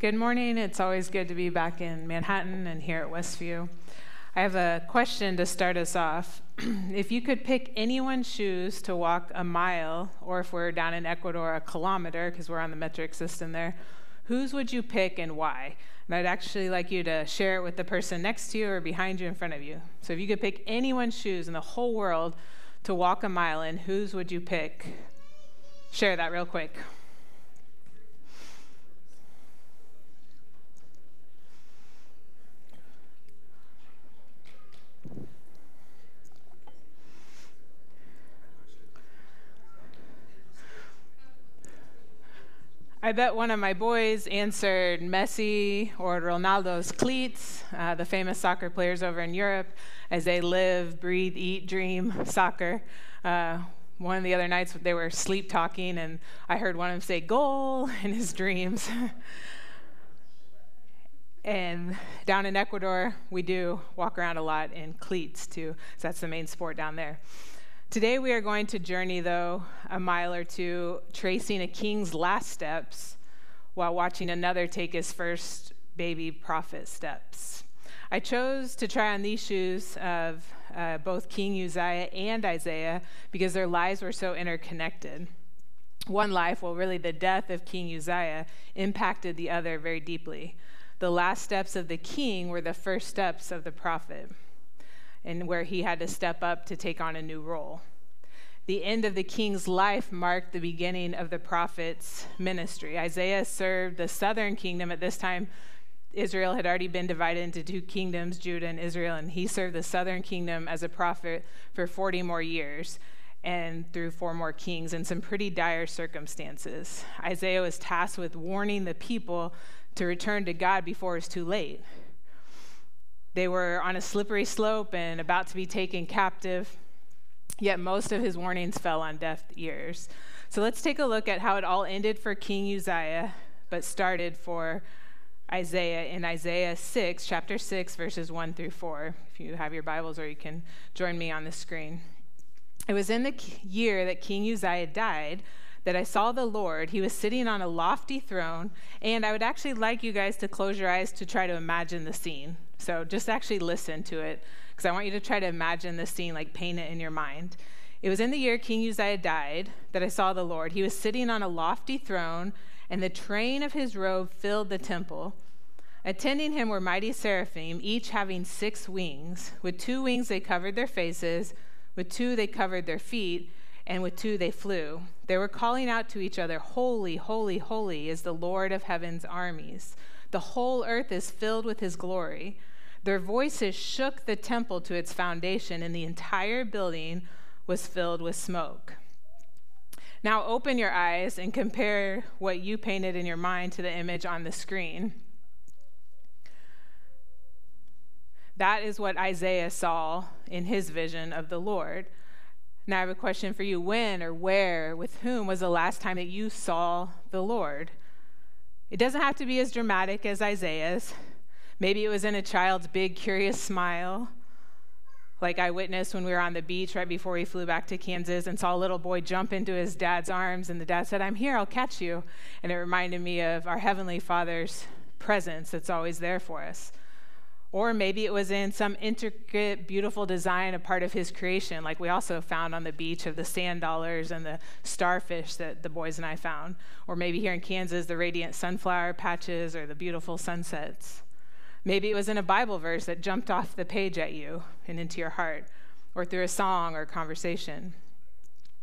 Good morning. It's always good to be back in Manhattan and here at Westview. I have a question to start us off. if you could pick anyone's shoes to walk a mile, or if we're down in Ecuador, a kilometer, because we're on the metric system there, whose would you pick and why? And I'd actually like you to share it with the person next to you or behind you in front of you. So if you could pick anyone's shoes in the whole world to walk a mile in, whose would you pick? Share that real quick. I bet one of my boys answered Messi or Ronaldo's cleats, uh, the famous soccer players over in Europe, as they live, breathe, eat, dream soccer. Uh, one of the other nights they were sleep talking, and I heard one of them say "goal" in his dreams. and down in Ecuador, we do walk around a lot in cleats too. So that's the main sport down there. Today we are going to journey, though, a mile or two, tracing a king's last steps while watching another take his first baby prophet steps. I chose to try on these shoes of uh, both King Uzziah and Isaiah because their lives were so interconnected. One life, well, really the death of King Uzziah, impacted the other very deeply. The last steps of the king were the first steps of the prophet and where he had to step up to take on a new role. The end of the king's life marked the beginning of the prophet's ministry. Isaiah served the southern kingdom. At this time, Israel had already been divided into two kingdoms, Judah and Israel, and he served the southern kingdom as a prophet for 40 more years and through four more kings in some pretty dire circumstances. Isaiah was tasked with warning the people to return to God before it's too late. They were on a slippery slope and about to be taken captive, yet most of his warnings fell on deaf ears. So let's take a look at how it all ended for King Uzziah, but started for Isaiah in Isaiah 6, chapter 6, verses 1 through 4. If you have your Bibles, or you can join me on the screen. It was in the year that King Uzziah died that I saw the Lord. He was sitting on a lofty throne, and I would actually like you guys to close your eyes to try to imagine the scene. So just actually listen to it because I want you to try to imagine the scene, like paint it in your mind. It was in the year King Uzziah died that I saw the Lord. He was sitting on a lofty throne, and the train of his robe filled the temple. Attending him were mighty seraphim, each having six wings. With two wings they covered their faces, with two they covered their feet, and with two they flew. They were calling out to each other, Holy, holy, holy is the Lord of heaven's armies. The whole earth is filled with his glory. Their voices shook the temple to its foundation, and the entire building was filled with smoke. Now open your eyes and compare what you painted in your mind to the image on the screen. That is what Isaiah saw in his vision of the Lord. Now I have a question for you. When or where, with whom was the last time that you saw the Lord? It doesn't have to be as dramatic as Isaiah's. Maybe it was in a child's big, curious smile, like I witnessed when we were on the beach right before we flew back to Kansas and saw a little boy jump into his dad's arms, and the dad said, I'm here, I'll catch you. And it reminded me of our Heavenly Father's presence that's always there for us. Or maybe it was in some intricate, beautiful design, a part of his creation, like we also found on the beach of the sand dollars and the starfish that the boys and I found. Or maybe here in Kansas, the radiant sunflower patches or the beautiful sunsets. Maybe it was in a Bible verse that jumped off the page at you and into your heart, or through a song or conversation.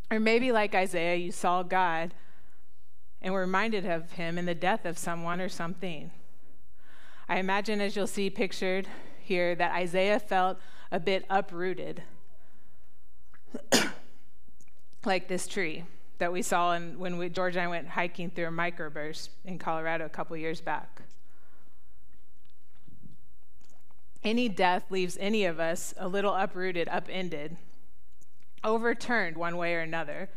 Or maybe, like Isaiah, you saw God and were reminded of him in the death of someone or something. I imagine, as you'll see pictured here, that Isaiah felt a bit uprooted, like this tree that we saw in, when we, George and I went hiking through a microburst in Colorado a couple years back. Any death leaves any of us a little uprooted, upended, overturned one way or another.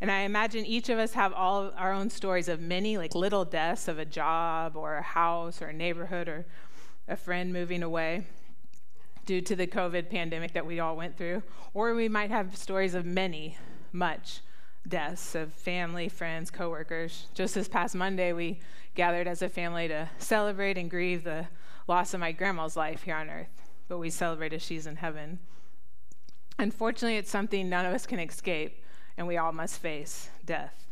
And I imagine each of us have all our own stories of many, like little deaths of a job or a house or a neighborhood or a friend moving away due to the COVID pandemic that we all went through. Or we might have stories of many, much deaths of family, friends, coworkers. Just this past Monday, we gathered as a family to celebrate and grieve the loss of my grandma's life here on earth, but we celebrate as she's in heaven. Unfortunately, it's something none of us can escape, and we all must face death.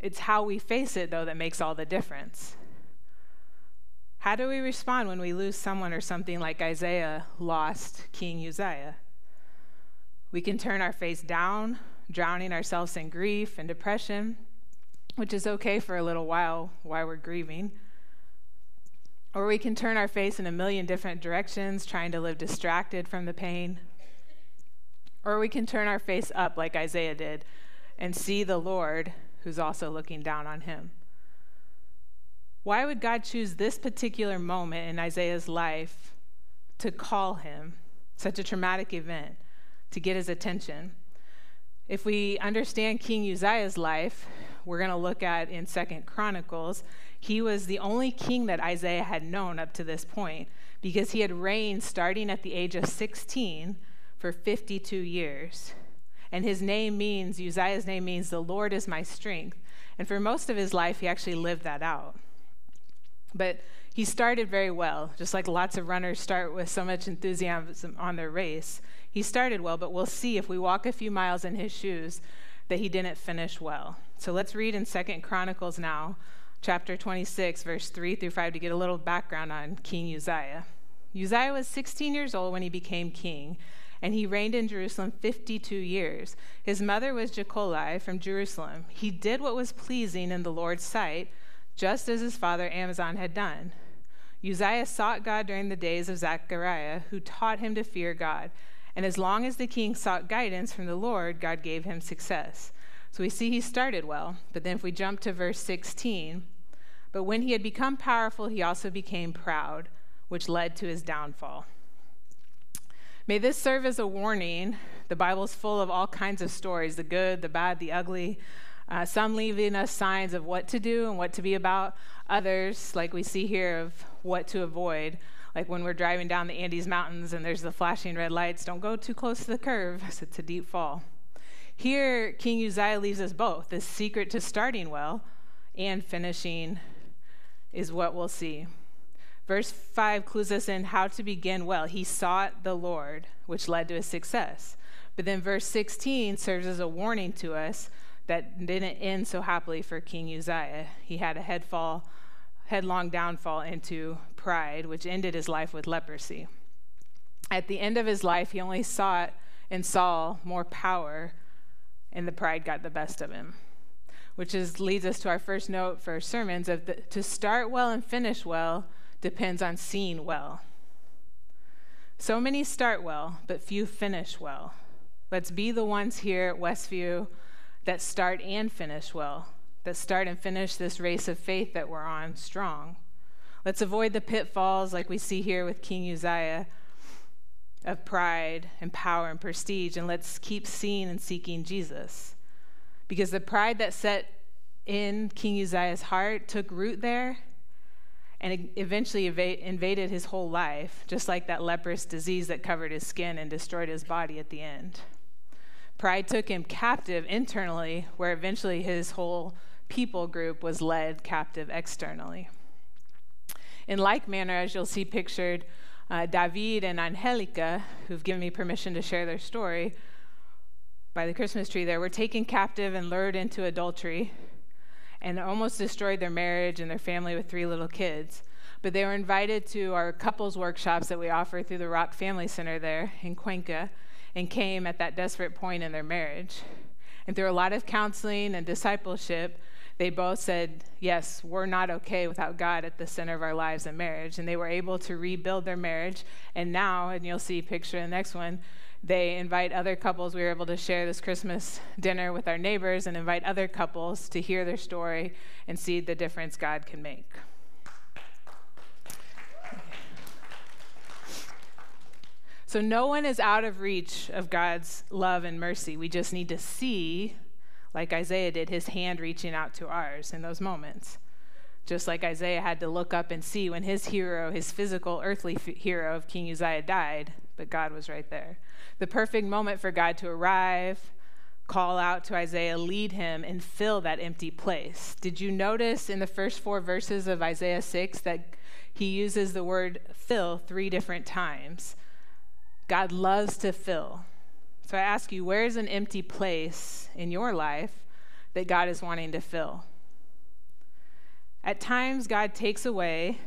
It's how we face it, though, that makes all the difference. How do we respond when we lose someone or something like Isaiah lost King Uzziah? We can turn our face down, drowning ourselves in grief and depression, which is okay for a little while while we're grieving. Or we can turn our face in a million different directions, trying to live distracted from the pain. Or we can turn our face up like Isaiah did and see the Lord who's also looking down on him. Why would God choose this particular moment in Isaiah's life to call him, such a traumatic event, to get his attention? If we understand King Uzziah's life, we're going to look at in Second Chronicles, he was the only king that Isaiah had known up to this point because he had reigned starting at the age of 16 for 52 years. And his name means, Uzziah's name means, the Lord is my strength. And for most of his life, he actually lived that out. But he started very well, just like lots of runners start with so much enthusiasm on their race. He started well, but we'll see if we walk a few miles in his shoes that he didn't finish well. So let's read in Second Chronicles now, chapter 26, verse 3 through 5, to get a little background on King Uzziah. Uzziah was 16 years old when he became king, and he reigned in Jerusalem 52 years. His mother was Jecoliah from Jerusalem. He did what was pleasing in the Lord's sight just as his father Amaziah had done. Uzziah sought God during the days of Zechariah, who taught him to fear God. And as long as the king sought guidance from the Lord, God gave him success. So we see he started well. But then if we jump to verse 16, but when he had become powerful, he also became proud, which led to his downfall. May this serve as a warning. The Bible's full of all kinds of stories the good, the bad, the ugly uh, some leaving us signs of what to do and what to be about. Others, like we see here, of what to avoid. Like when we're driving down the Andes Mountains and there's the flashing red lights, don't go too close to the curve, it's a deep fall. Here, King Uzziah leaves us both. The secret to starting well and finishing is what we'll see. Verse 5 clues us in how to begin well. He sought the Lord, which led to his success. But then verse 16 serves as a warning to us that didn't end so happily for King Uzziah. He had a headfall, headlong downfall into pride, which ended his life with leprosy. At the end of his life, he only sought and saw more power, and the pride got the best of him. Which is, leads us to our first note for sermons of the, to start well and finish well depends on seeing well. So many start well, but few finish well. Let's be the ones here at Westview that start and finish well, that start and finish this race of faith that we're on strong. Let's avoid the pitfalls like we see here with King Uzziah of pride and power and prestige, and let's keep seeing and seeking Jesus. Because the pride that set in King Uzziah's heart took root there and eventually invaded his whole life, just like that leprous disease that covered his skin and destroyed his body at the end. Pride took him captive internally, where eventually his whole people group was led captive externally. In like manner, as you'll see pictured, uh, David and Angelica, who've given me permission to share their story by the Christmas tree there, were taken captive and lured into adultery and almost destroyed their marriage and their family with three little kids. But they were invited to our couples workshops that we offer through the Rock Family Center there in Cuenca and came at that desperate point in their marriage. And through a lot of counseling and discipleship, they both said, Yes, we're not okay without God at the center of our lives and marriage. And they were able to rebuild their marriage. And now, and you'll see a picture in the next one, they invite other couples. We were able to share this Christmas dinner with our neighbors and invite other couples to hear their story and see the difference God can make. So no one is out of reach of God's love and mercy. We just need to see, like Isaiah did, his hand reaching out to ours in those moments. Just like Isaiah had to look up and see when his hero, his physical earthly hero of King Uzziah died, but God was right there. The perfect moment for God to arrive, call out to Isaiah, lead him, and fill that empty place. Did you notice in the first four verses of Isaiah 6 that he uses the word fill three different times? God loves to fill. So I ask you, where is an empty place in your life that God is wanting to fill? At times, God takes away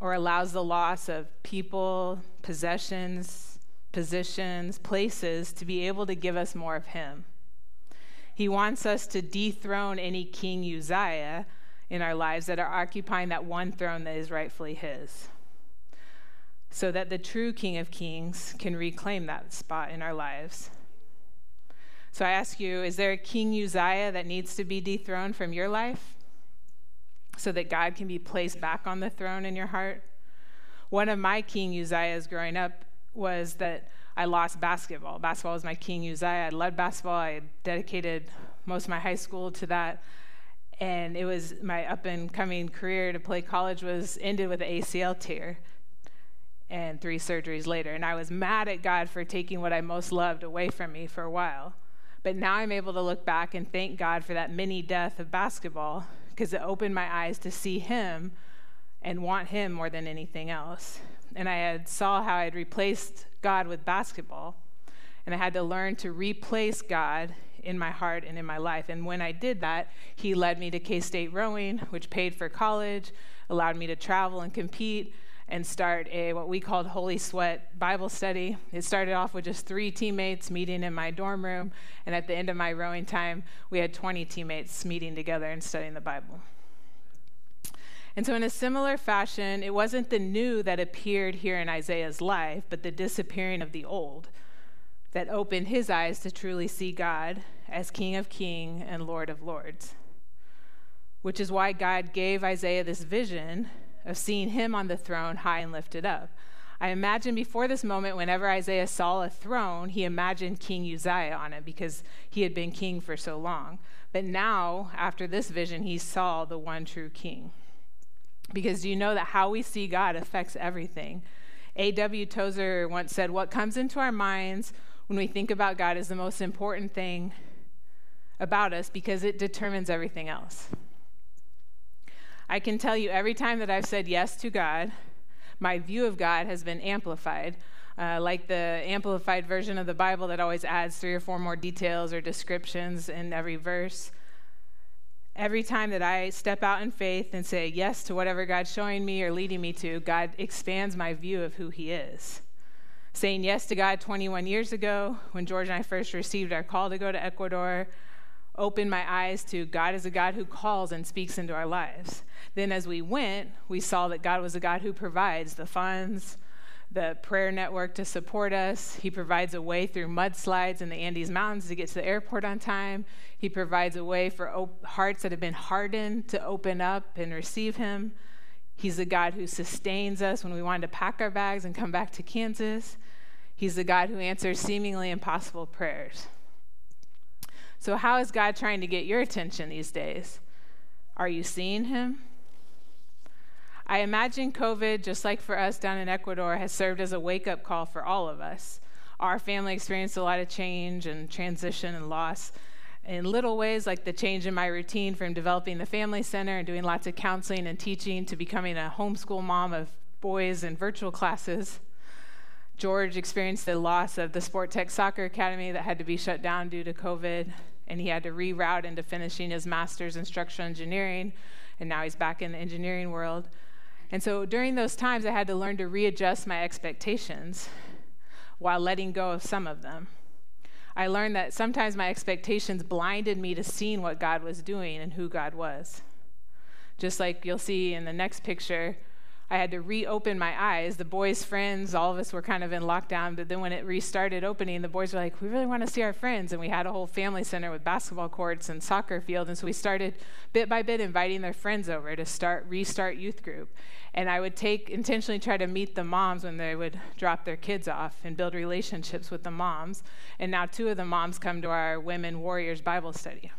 or allows the loss of people, possessions, positions, places to be able to give us more of Him. He wants us to dethrone any King Uzziah in our lives that are occupying that one throne that is rightfully His, so that the true King of Kings can reclaim that spot in our lives. So I ask you, is there a King Uzziah that needs to be dethroned from your life so that God can be placed back on the throne in your heart? One of my King Uzziahs growing up was that I lost basketball. Basketball was my king Uzziah. I loved basketball. I dedicated most of my high school to that. And it was my up and coming career to play college was ended with an ACL tear and three surgeries later. And I was mad at God for taking what I most loved away from me for a while. But now I'm able to look back and thank God for that mini death of basketball because it opened my eyes to see Him and want Him more than anything else and I had saw how I had replaced God with basketball, and I had to learn to replace God in my heart and in my life. And when I did that, He led me to K State rowing, which paid for college, allowed me to travel and compete, and start a what we called Holy Sweat Bible study. It started off with just three teammates meeting in my dorm room, and at the end of my rowing time, we had 20 teammates meeting together and studying the Bible. And so, in a similar fashion, it wasn't the new that appeared here in Isaiah's life, but the disappearing of the old that opened his eyes to truly see God as King of Kings and Lord of Lords. Which is why God gave Isaiah this vision of seeing him on the throne high and lifted up. I imagine before this moment, whenever Isaiah saw a throne, he imagined King Uzziah on it because he had been king for so long. But now, after this vision, he saw the one true king because do you know that how we see God affects everything. A.W. Tozer once said, What comes into our minds when we think about God is the most important thing about us because it determines everything else. I can tell you every time that I've said yes to God, my view of God has been amplified. Uh, like the amplified version of the Bible that always adds three or four more details or descriptions in every verse. Every time that I step out in faith and say yes to whatever God's showing me or leading me to, God expands my view of who He is. Saying yes to God 21 years ago, when George and I first received our call to go to Ecuador, opened my eyes to God is a God who calls and speaks into our lives. Then, as we went, we saw that God was a God who provides the funds, the prayer network to support us. He provides a way through mudslides in the Andes Mountains to get to the airport on time. He provides a way for op- hearts that have been hardened to open up and receive Him. He's a God who sustains us when we wanted to pack our bags and come back to Kansas. He's the God who answers seemingly impossible prayers. So, how is God trying to get your attention these days? Are you seeing Him? I imagine COVID, just like for us down in Ecuador, has served as a wake up call for all of us. Our family experienced a lot of change and transition and loss in little ways, like the change in my routine from developing the family center and doing lots of counseling and teaching to becoming a homeschool mom of boys in virtual classes. George experienced the loss of the Sport Tech Soccer Academy that had to be shut down due to COVID, and he had to reroute into finishing his master's in structural engineering, and now he's back in the engineering world. And so during those times, I had to learn to readjust my expectations while letting go of some of them. I learned that sometimes my expectations blinded me to seeing what God was doing and who God was. Just like you'll see in the next picture, I had to reopen my eyes. The boys' friends, all of us were kind of in lockdown, but then when it restarted opening, the boys were like, We really want to see our friends. And we had a whole family center with basketball courts and soccer field. And so we started bit by bit inviting their friends over to start restart youth group. And I would take intentionally try to meet the moms when they would drop their kids off and build relationships with the moms. And now two of the moms come to our Women Warriors Bible study.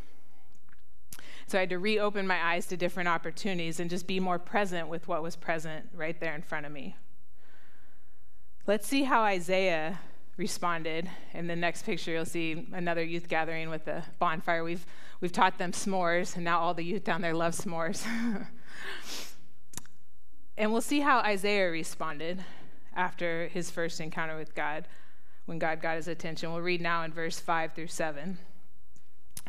So I had to reopen my eyes to different opportunities and just be more present with what was present right there in front of me. Let's see how Isaiah responded. In the next picture, you'll see another youth gathering with a bonfire. We've, we've taught them s'mores, and now all the youth down there love s'mores. and we'll see how Isaiah responded after his first encounter with God when God got his attention. We'll read now in verse 5 through 7.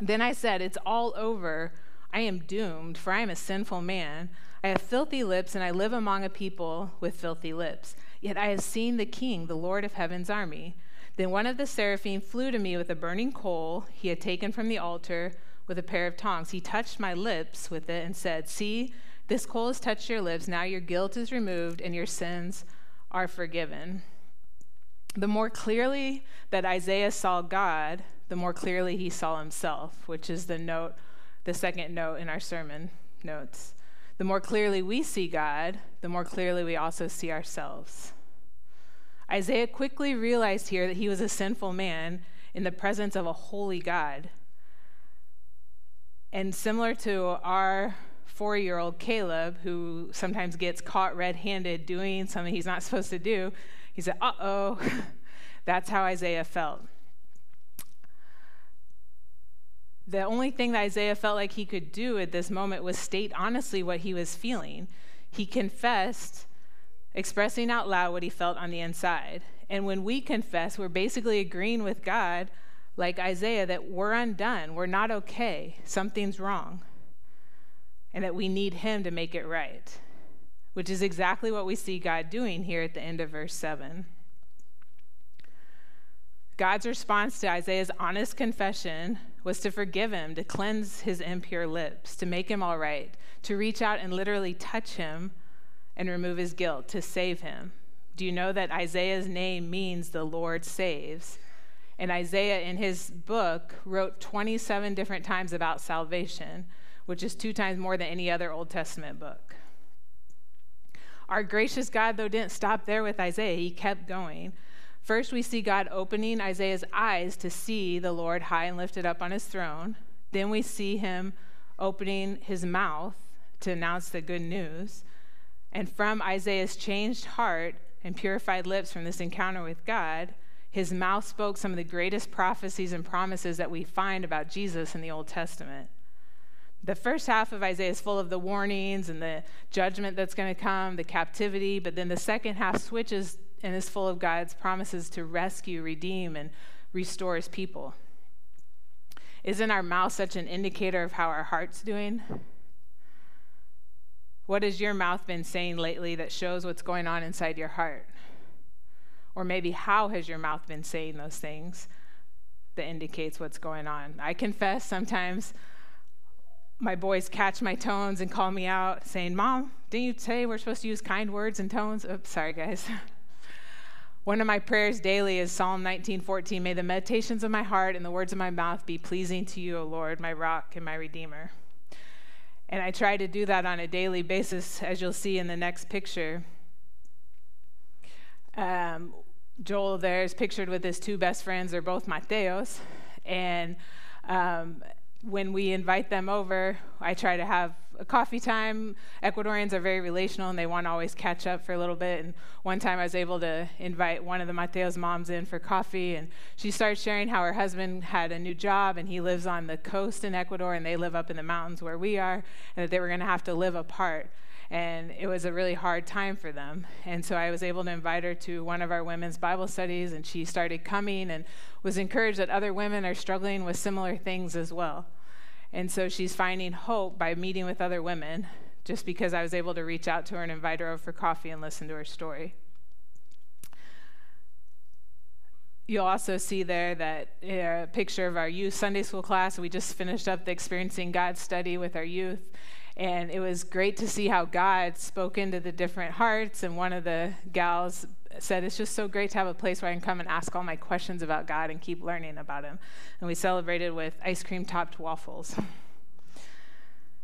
Then I said, It's all over. I am doomed, for I am a sinful man. I have filthy lips, and I live among a people with filthy lips. Yet I have seen the King, the Lord of heaven's army. Then one of the seraphim flew to me with a burning coal he had taken from the altar with a pair of tongs. He touched my lips with it and said, See, this coal has touched your lips. Now your guilt is removed and your sins are forgiven. The more clearly that Isaiah saw God, the more clearly he saw himself, which is the note, the second note in our sermon notes. The more clearly we see God, the more clearly we also see ourselves. Isaiah quickly realized here that he was a sinful man in the presence of a holy God. And similar to our four year old Caleb, who sometimes gets caught red handed doing something he's not supposed to do, he said, uh oh. That's how Isaiah felt. The only thing that Isaiah felt like he could do at this moment was state honestly what he was feeling. He confessed, expressing out loud what he felt on the inside. And when we confess, we're basically agreeing with God, like Isaiah, that we're undone, we're not okay, something's wrong and that we need Him to make it right, which is exactly what we see God doing here at the end of verse 7. God's response to Isaiah's honest confession was to forgive him, to cleanse his impure lips, to make him all right, to reach out and literally touch him and remove his guilt, to save him. Do you know that Isaiah's name means the Lord saves? And Isaiah, in his book, wrote 27 different times about salvation which is two times more than any other Old Testament book. Our gracious God, though, didn't stop there with Isaiah, he kept going. First, we see God opening Isaiah's eyes to see the Lord high and lifted up on his throne. Then we see him opening his mouth to announce the good news. And from Isaiah's changed heart and purified lips from this encounter with God, his mouth spoke some of the greatest prophecies and promises that we find about Jesus in the Old Testament the first half of Isaiah is full of the warnings and the judgment that's going to come, the captivity, but then the second half switches and is full of God's promises to rescue, redeem, and restore his people. Isn't our mouth such an indicator of how our heart's doing? What has your mouth been saying lately that shows what's going on inside your heart? Or maybe how has your mouth been saying those things that indicates what's going on? I confess sometimes my boys catch my tones and call me out, saying, Mom, didn't you say we're supposed to use kind words and tones? Oops, sorry, guys. One of my prayers daily is Psalm 19:14. May the meditations of my heart and the words of my mouth be pleasing to you, O Lord, my rock and my redeemer. And I try to do that on a daily basis, as you'll see in the next picture. Um, Joel there is pictured with his two best friends. They're both Mateos. And um, when we invite them over, I try to have coffee time. Ecuadorians are very relational and they want to always catch up for a little bit. And one time I was able to invite one of the Mateo's moms in for coffee, and she started sharing how her husband had a new job and he lives on the coast in Ecuador and they live up in the mountains where we are, and that they were going to have to live apart. And it was a really hard time for them. And so I was able to invite her to one of our women's Bible studies, and she started coming and was encouraged that other women are struggling with similar things as well. And so she's finding hope by meeting with other women just because I was able to reach out to her and invite her over for coffee and listen to her story. You'll also see there that a picture of our youth Sunday school class. We just finished up the Experiencing God study with our youth. And it was great to see how God spoke into the different hearts. And one of the gals said, It's just so great to have a place where I can come and ask all my questions about God and keep learning about Him. And we celebrated with ice cream topped waffles.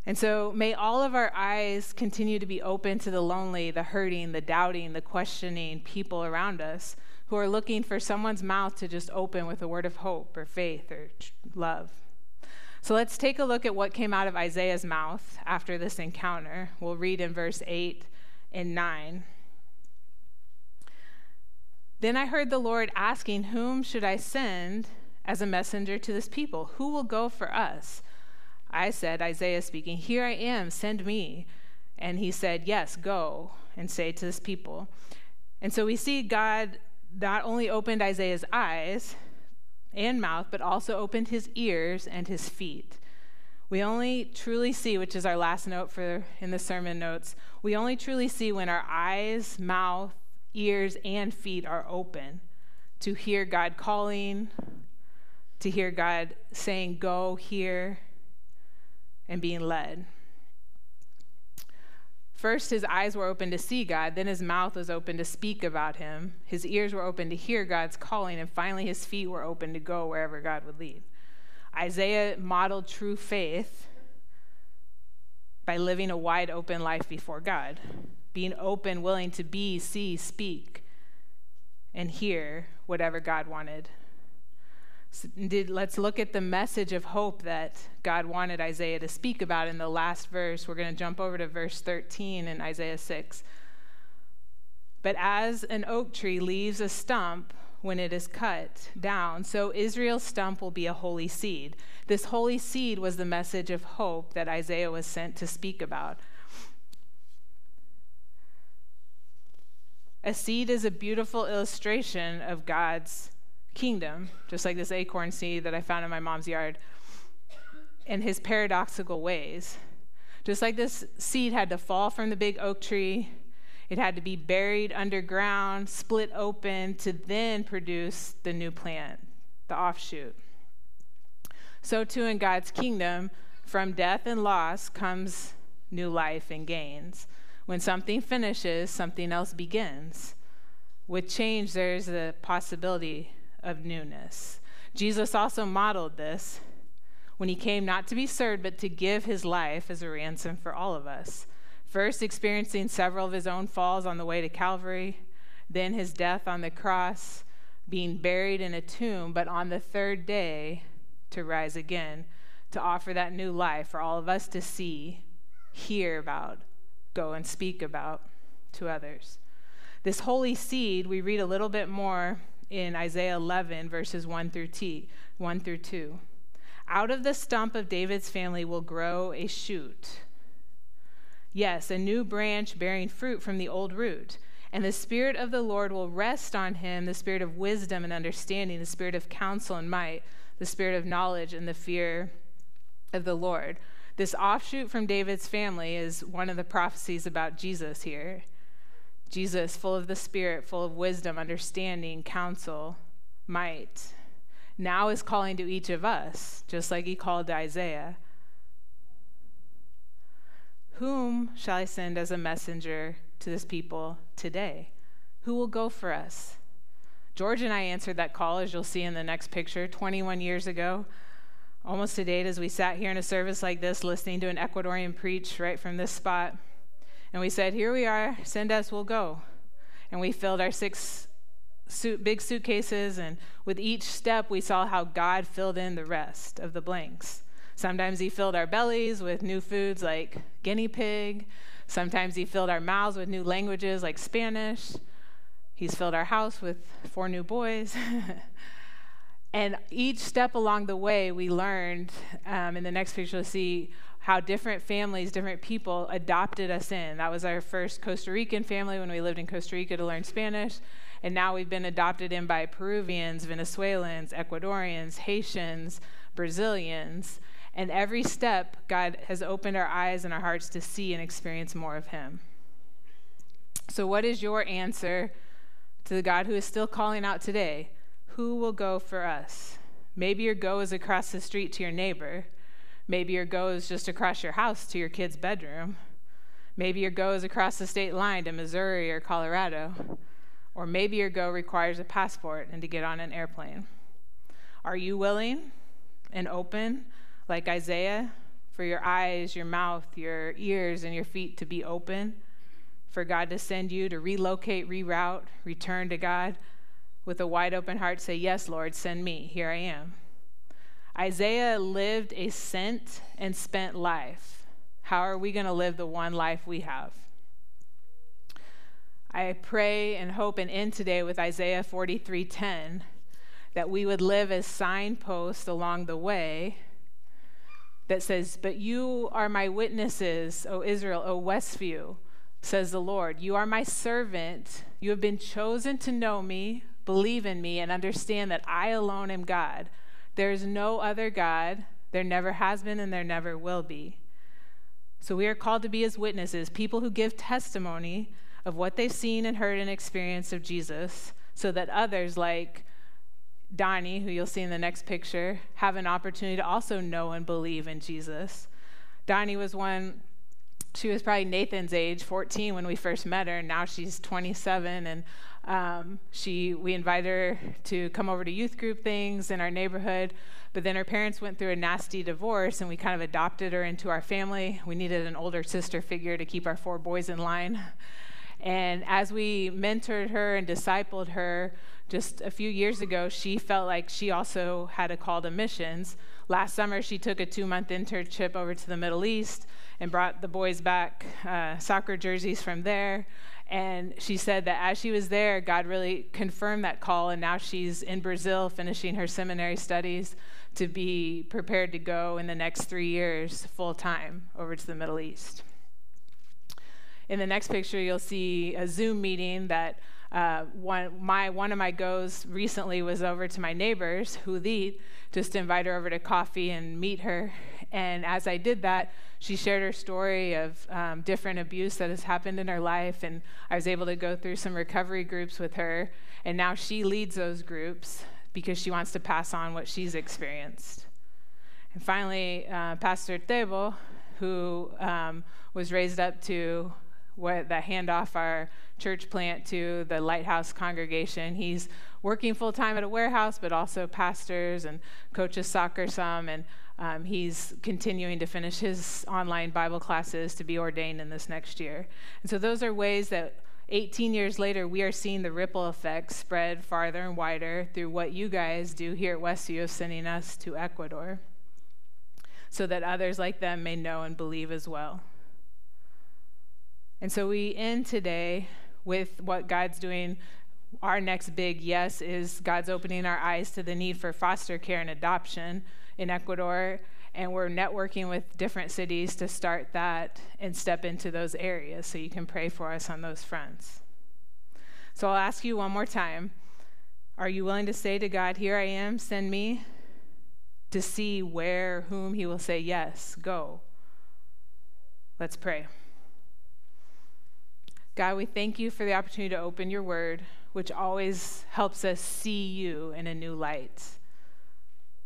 And so, may all of our eyes continue to be open to the lonely, the hurting, the doubting, the questioning people around us who are looking for someone's mouth to just open with a word of hope or faith or love. So, let's take a look at what came out of Isaiah's mouth after this encounter. We'll read in verse 8 and 9. Then I heard the Lord asking, Whom should I send as a messenger to this people? Who will go for us? I said, Isaiah speaking, Here I am, send me. And he said, Yes, go and say to this people. And so we see God not only opened Isaiah's eyes and mouth, but also opened his ears and his feet. We only truly see, which is our last note for in the sermon notes, we only truly see when our eyes, mouth, ears, and feet are open to hear God calling, to hear God saying, Go here, and being led. First, his eyes were open to see God, then his mouth was open to speak about him, his ears were open to hear God's calling, and finally his feet were open to go wherever God would lead. Isaiah modeled true faith by living a wide open life before God being open, willing to be, see, speak, and hear whatever God wanted. So did, let's look at the message of hope that God wanted Isaiah to speak about in the last verse. We're going to jump over to verse 13 in Isaiah 6. But as an oak tree leaves a stump when it is cut down, so Israel's stump will be a holy seed. This holy seed was the message of hope that Isaiah was sent to speak about. A seed is a beautiful illustration of God's kingdom, just like this acorn seed that I found in my mom's yard, in his paradoxical ways. Just like this seed had to fall from the big oak tree, it had to be buried underground, split open to then produce the new plant, the offshoot. So, too, in God's kingdom, from death and loss comes new life and gains. When something finishes, something else begins. With change, there's the possibility of newness. Jesus also modeled this when he came not to be served, but to give his life as a ransom for all of us. First, experiencing several of his own falls on the way to Calvary, then his death on the cross, being buried in a tomb, but on the third day to rise again, to offer that new life for all of us to see, hear about, go and speak about to others. This holy seed, we read a little bit more in Isaiah 11, verses 1 through, T, 1 through 2. Out of the stump of David's family will grow a shoot. Yes, a new branch bearing fruit from the old root. And the Spirit of the Lord will rest on him the Spirit of wisdom and understanding, the Spirit of counsel and might, the Spirit of knowledge and the fear of the Lord this offshoot from David's family is one of the prophecies about Jesus here. Jesus, full of the Spirit, full of wisdom, understanding, counsel, might, now is calling to each of us, just like he called to Isaiah. Whom shall I send as a messenger to this people today? Who will go for us? George and I answered that call, as you'll see in the next picture, 21 years ago almost to date as we sat here in a service like this listening to an Ecuadorian preach right from this spot. And we said, Here we are, send us, we'll go. And we filled our six suit, big suitcases, and with each step, we saw how God filled in the rest of the blanks. Sometimes He filled our bellies with new foods like guinea pig. Sometimes He filled our mouths with new languages like Spanish. He's filled our house with four new boys. And each step along the way, we learned, um, in the next picture, you'll see how different families, different people adopted us in. That was our first Costa Rican family when we lived in Costa Rica to learn Spanish. And now we've been adopted in by Peruvians, Venezuelans, Ecuadorians, Haitians, Brazilians. And every step, God has opened our eyes and our hearts to see and experience more of Him. So, what is your answer to the God who is still calling out today? Who will go for us? Maybe your go is across the street to your neighbor. Maybe your go is just across your house to your kid's bedroom. Maybe your go is across the state line to Missouri or Colorado. Or maybe your go requires a passport and to get on an airplane. Are you willing and open, like Isaiah, for your eyes, your mouth, your ears, and your feet to be open? For God to send you to relocate, reroute, return to God? With a wide open heart say, Yes, Lord, send me. Here I am. Isaiah lived a sent and spent life. How are we going to live the one life we have? I pray and hope and end today with Isaiah 43:10 that we would live as signposts along the way that says, But you are my witnesses, O Israel, O Westview, says the Lord. You are my servant. You have been chosen to know me, believe in me, and understand that I alone am God. There is no other God. There never has been, and there never will be. So we are called to be his witnesses, people who give testimony of what they've seen and heard and experienced of Jesus, so that others, like Donnie, who you'll see in the next picture, have an opportunity to also know and believe in Jesus. Donnie was one, she was probably Nathan's age, 14 when we first met her, and now she's 27. And um, she, we invited her to come over to youth group things in our neighborhood. But then her parents went through a nasty divorce, and we kind of adopted her into our family. We needed an older sister figure to keep our four boys in line. And as we mentored her and discipled her, just a few years ago, she felt like she also had a call to missions. Last summer, she took a two month internship over to the Middle East and brought the boys back uh, soccer jerseys from there. And she said that as she was there, God really confirmed that call. And now she's in Brazil finishing her seminary studies to be prepared to go in the next three years full time over to the Middle East. In the next picture, you'll see a Zoom meeting that uh, one, my, one of my goes recently was over to my neighbor's, Judith, just to invite her over to coffee and meet her. And as I did that, she shared her story of um, different abuse that has happened in her life. And I was able to go through some recovery groups with her. And now she leads those groups because she wants to pass on what she's experienced. And finally, uh, Pastor Tebo, who um, was raised up to what, that hand off our church plant to the Lighthouse congregation. He's working full time at a warehouse, but also pastors and coaches soccer some. And um, he's continuing to finish his online Bible classes to be ordained in this next year. And so those are ways that 18 years later, we are seeing the ripple effects spread farther and wider through what you guys do here at Westview of sending us to Ecuador so that others like them may know and believe as well. And so we end today with what God's doing. Our next big yes is God's opening our eyes to the need for foster care and adoption in Ecuador. And we're networking with different cities to start that and step into those areas. So you can pray for us on those fronts. So I'll ask you one more time Are you willing to say to God, Here I am, send me? To see where, whom He will say, Yes, go. Let's pray. God, we thank you for the opportunity to open your word, which always helps us see you in a new light.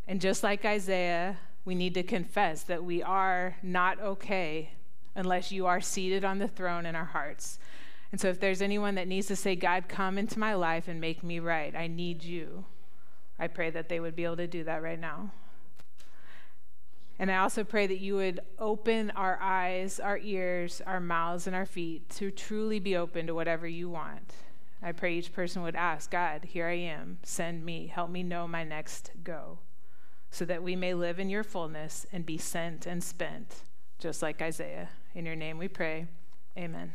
And just like Isaiah, we need to confess that we are not okay unless you are seated on the throne in our hearts. And so, if there's anyone that needs to say, God, come into my life and make me right, I need you, I pray that they would be able to do that right now. And I also pray that you would open our eyes, our ears, our mouths, and our feet to truly be open to whatever you want. I pray each person would ask, God, here I am, send me, help me know my next go, so that we may live in your fullness and be sent and spent, just like Isaiah. In your name we pray. Amen.